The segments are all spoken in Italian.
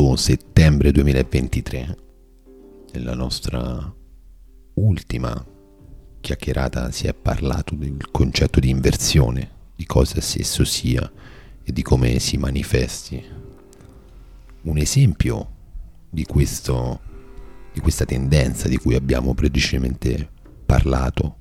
8 settembre 2023, nella nostra ultima chiacchierata si è parlato del concetto di inversione, di cosa esso sia e di come si manifesti. Un esempio di, questo, di questa tendenza di cui abbiamo precedentemente parlato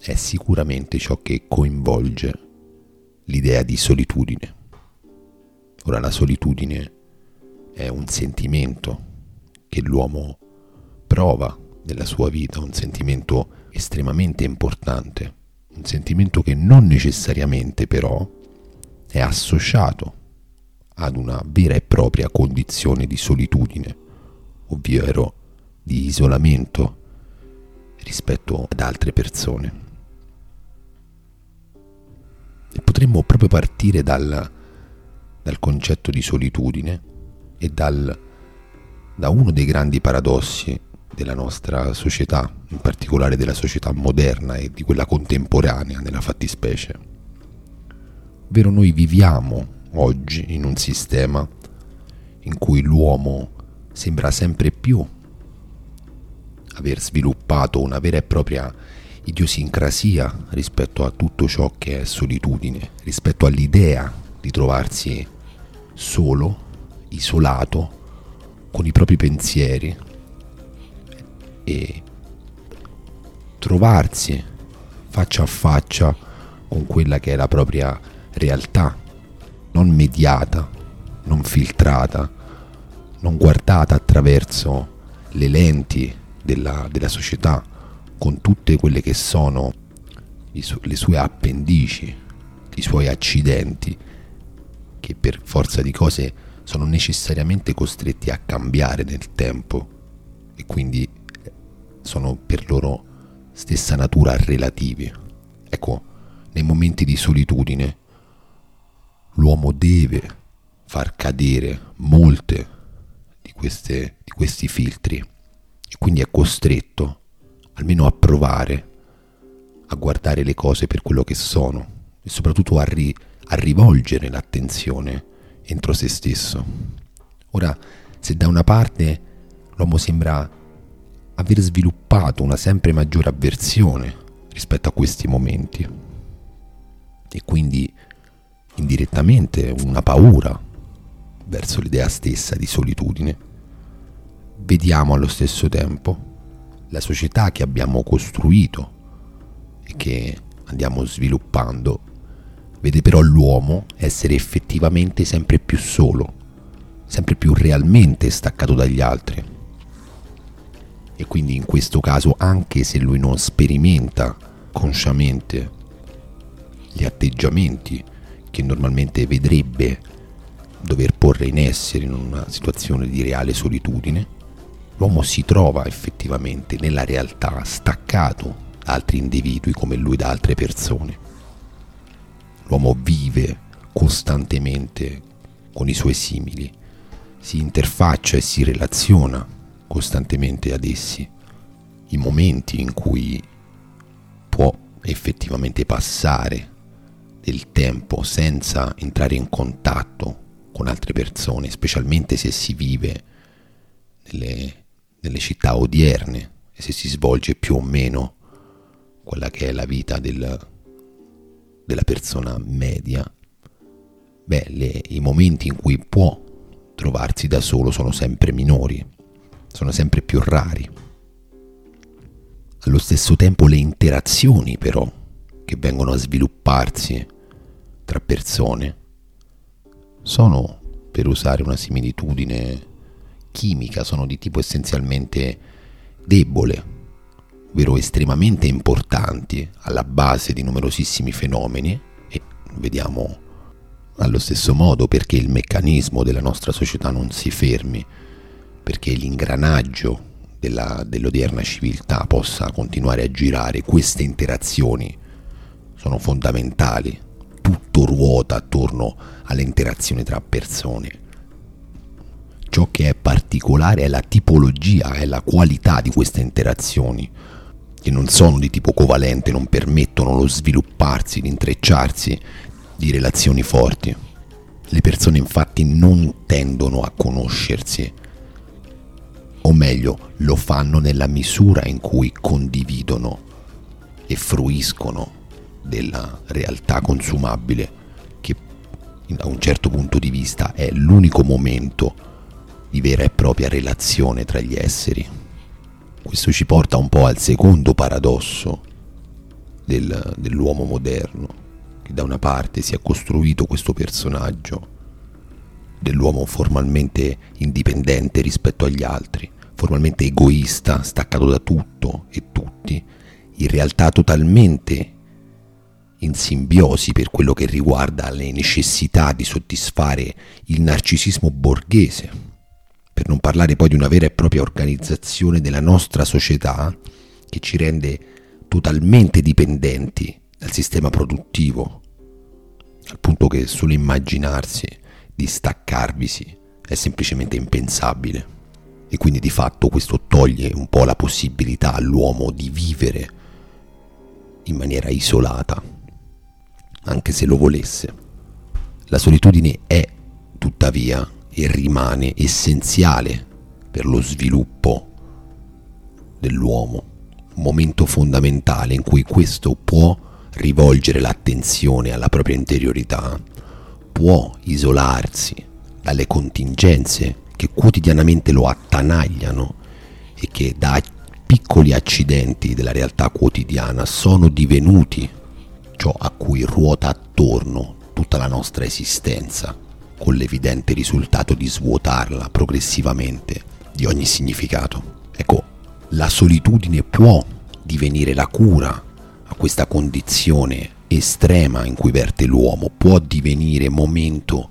è sicuramente ciò che coinvolge l'idea di solitudine. Ora la solitudine è un sentimento che l'uomo prova nella sua vita, un sentimento estremamente importante, un sentimento che non necessariamente però è associato ad una vera e propria condizione di solitudine, ovvero di isolamento rispetto ad altre persone. E potremmo proprio partire dal, dal concetto di solitudine e dal, da uno dei grandi paradossi della nostra società, in particolare della società moderna e di quella contemporanea nella fattispecie. Ovvero noi viviamo oggi in un sistema in cui l'uomo sembra sempre più aver sviluppato una vera e propria idiosincrasia rispetto a tutto ciò che è solitudine, rispetto all'idea di trovarsi solo, isolato, con i propri pensieri e trovarsi faccia a faccia con quella che è la propria realtà, non mediata, non filtrata, non guardata attraverso le lenti della, della società, con tutte quelle che sono le sue appendici, i suoi accidenti, che per forza di cose sono necessariamente costretti a cambiare nel tempo e quindi sono per loro stessa natura relativi. Ecco, nei momenti di solitudine l'uomo deve far cadere molte di, queste, di questi filtri e quindi è costretto almeno a provare a guardare le cose per quello che sono e soprattutto a, ri, a rivolgere l'attenzione entro se stesso. Ora, se da una parte l'uomo sembra aver sviluppato una sempre maggiore avversione rispetto a questi momenti e quindi indirettamente una paura verso l'idea stessa di solitudine, vediamo allo stesso tempo la società che abbiamo costruito e che andiamo sviluppando vede però l'uomo essere effettivamente sempre più solo, sempre più realmente staccato dagli altri. E quindi in questo caso, anche se lui non sperimenta consciamente gli atteggiamenti che normalmente vedrebbe dover porre in essere in una situazione di reale solitudine, l'uomo si trova effettivamente nella realtà staccato da altri individui come lui da altre persone. L'uomo vive costantemente con i suoi simili, si interfaccia e si relaziona costantemente ad essi. I momenti in cui può effettivamente passare del tempo senza entrare in contatto con altre persone, specialmente se si vive nelle nelle città odierne e se si svolge più o meno quella che è la vita del, della persona media, beh, le, i momenti in cui può trovarsi da solo sono sempre minori, sono sempre più rari. Allo stesso tempo le interazioni però che vengono a svilupparsi tra persone sono, per usare una similitudine chimica sono di tipo essenzialmente debole, ovvero estremamente importanti alla base di numerosissimi fenomeni e vediamo allo stesso modo perché il meccanismo della nostra società non si fermi, perché l'ingranaggio della, dell'odierna civiltà possa continuare a girare, queste interazioni sono fondamentali, tutto ruota attorno alle interazioni tra persone. Ciò che è particolare è la tipologia, è la qualità di queste interazioni, che non sono di tipo covalente, non permettono lo svilupparsi, l'intrecciarsi di relazioni forti. Le persone infatti non tendono a conoscersi, o meglio, lo fanno nella misura in cui condividono e fruiscono della realtà consumabile che da un certo punto di vista è l'unico momento di vera e propria relazione tra gli esseri. Questo ci porta un po' al secondo paradosso del, dell'uomo moderno, che da una parte si è costruito questo personaggio dell'uomo formalmente indipendente rispetto agli altri, formalmente egoista, staccato da tutto e tutti, in realtà totalmente in simbiosi per quello che riguarda le necessità di soddisfare il narcisismo borghese, per non parlare poi di una vera e propria organizzazione della nostra società che ci rende totalmente dipendenti dal sistema produttivo, al punto che solo immaginarsi di staccarvisi è semplicemente impensabile. E quindi di fatto questo toglie un po' la possibilità all'uomo di vivere in maniera isolata, anche se lo volesse. La solitudine è, tuttavia, e rimane essenziale per lo sviluppo dell'uomo, un momento fondamentale in cui questo può rivolgere l'attenzione alla propria interiorità, può isolarsi dalle contingenze che quotidianamente lo attanagliano e che da piccoli accidenti della realtà quotidiana sono divenuti ciò a cui ruota attorno tutta la nostra esistenza, con l'evidente risultato di svuotarla progressivamente di ogni significato. Ecco, la solitudine può divenire la cura a questa condizione estrema in cui verte l'uomo, può divenire momento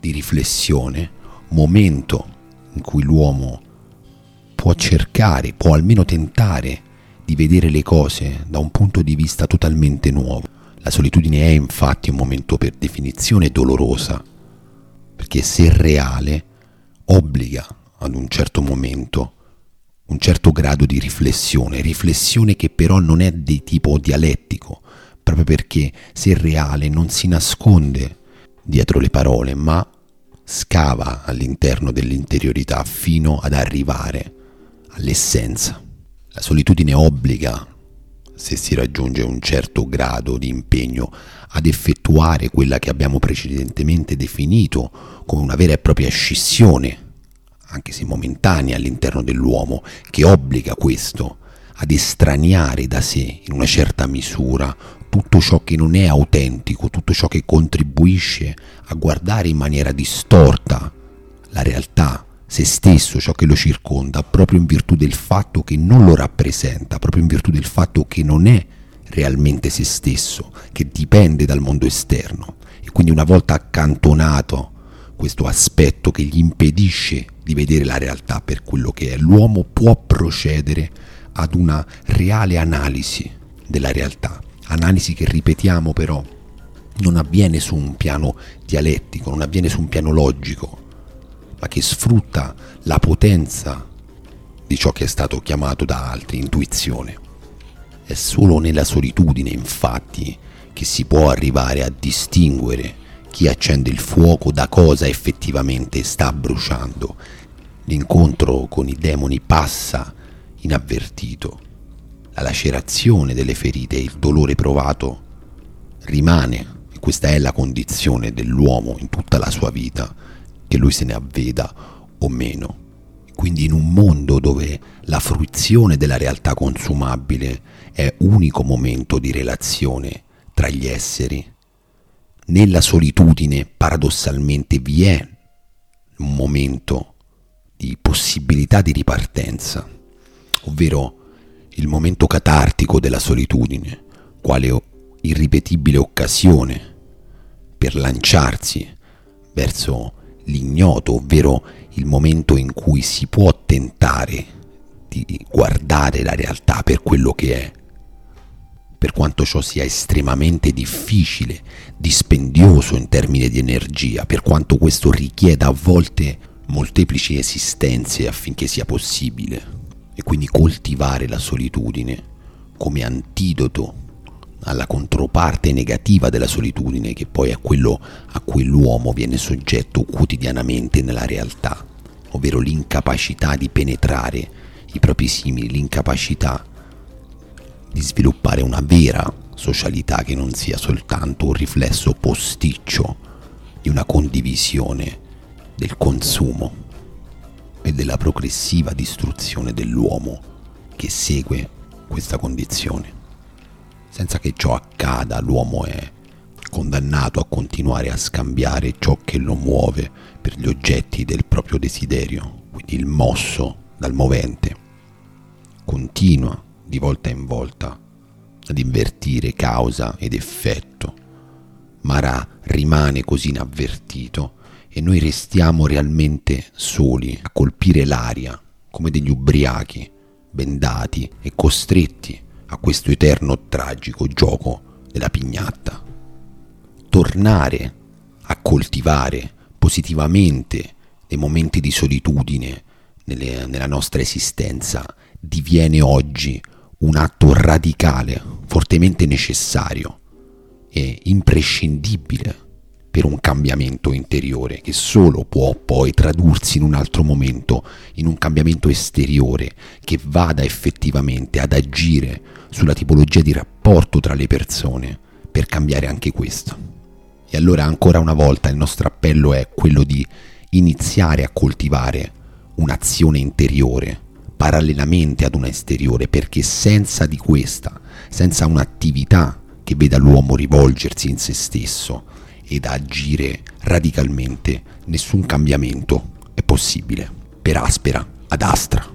di riflessione, momento in cui l'uomo può cercare, può almeno tentare di vedere le cose da un punto di vista totalmente nuovo. La solitudine è infatti un momento per definizione dolorosa, perché se reale obbliga ad un certo momento un certo grado di riflessione, riflessione che però non è di tipo dialettico, proprio perché se reale non si nasconde dietro le parole, ma scava all'interno dell'interiorità fino ad arrivare all'essenza. La solitudine obbliga, se si raggiunge un certo grado di impegno, ad effettuare quella che abbiamo precedentemente definito come una vera e propria scissione anche se momentanea, all'interno dell'uomo, che obbliga questo ad estraniare da sé, in una certa misura, tutto ciò che non è autentico, tutto ciò che contribuisce a guardare in maniera distorta la realtà, se stesso, ciò che lo circonda, proprio in virtù del fatto che non lo rappresenta, proprio in virtù del fatto che non è realmente se stesso, che dipende dal mondo esterno. E quindi una volta accantonato questo aspetto che gli impedisce di vedere la realtà per quello che è, l'uomo può procedere ad una reale analisi della realtà, analisi che ripetiamo però non avviene su un piano dialettico, non avviene su un piano logico, ma che sfrutta la potenza di ciò che è stato chiamato da altri intuizione. È solo nella solitudine, infatti, che si può arrivare a distinguere chi accende il fuoco da cosa effettivamente sta bruciando. L'incontro con i demoni passa inavvertito. La lacerazione delle ferite e il dolore provato rimane e questa è la condizione dell'uomo in tutta la sua vita, che lui se ne avveda o meno. Quindi in un mondo dove la fruizione della realtà consumabile è unico momento di relazione tra gli esseri, nella solitudine paradossalmente vi è un momento di possibilità di ripartenza, ovvero il momento catartico della solitudine, quale irripetibile occasione per lanciarsi verso l'ignoto, ovvero il momento in cui si può tentare di guardare la realtà per quello che è per quanto ciò sia estremamente difficile, dispendioso in termini di energia, per quanto questo richieda a volte molteplici esistenze affinché sia possibile. E quindi coltivare la solitudine come antidoto alla controparte negativa della solitudine, che poi è quello a cui l'uomo viene soggetto quotidianamente nella realtà, ovvero l'incapacità di penetrare i propri simili, l'incapacità di sviluppare una vera socialità che non sia soltanto un riflesso posticcio di una condivisione del consumo e della progressiva distruzione dell'uomo che segue questa condizione. Senza che ciò accada, l'uomo è condannato a continuare a scambiare ciò che lo muove per gli oggetti del proprio desiderio, quindi il mosso dal movente. Continua di volta in volta ad invertire causa ed effetto, ma ra rimane così inavvertito e noi restiamo realmente soli a colpire l'aria come degli ubriachi, bendati e costretti a questo eterno tragico gioco della pignatta. Tornare a coltivare positivamente dei momenti di solitudine nelle, nella nostra esistenza diviene oggi un atto radicale, fortemente necessario e imprescindibile per un cambiamento interiore che solo può poi tradursi in un altro momento, in un cambiamento esteriore che vada effettivamente ad agire sulla tipologia di rapporto tra le persone per cambiare anche questo. E allora ancora una volta il nostro appello è quello di iniziare a coltivare un'azione interiore parallelamente ad una esteriore perché senza di questa, senza un'attività che veda l'uomo rivolgersi in se stesso ed agire radicalmente, nessun cambiamento è possibile. Per aspera ad astra.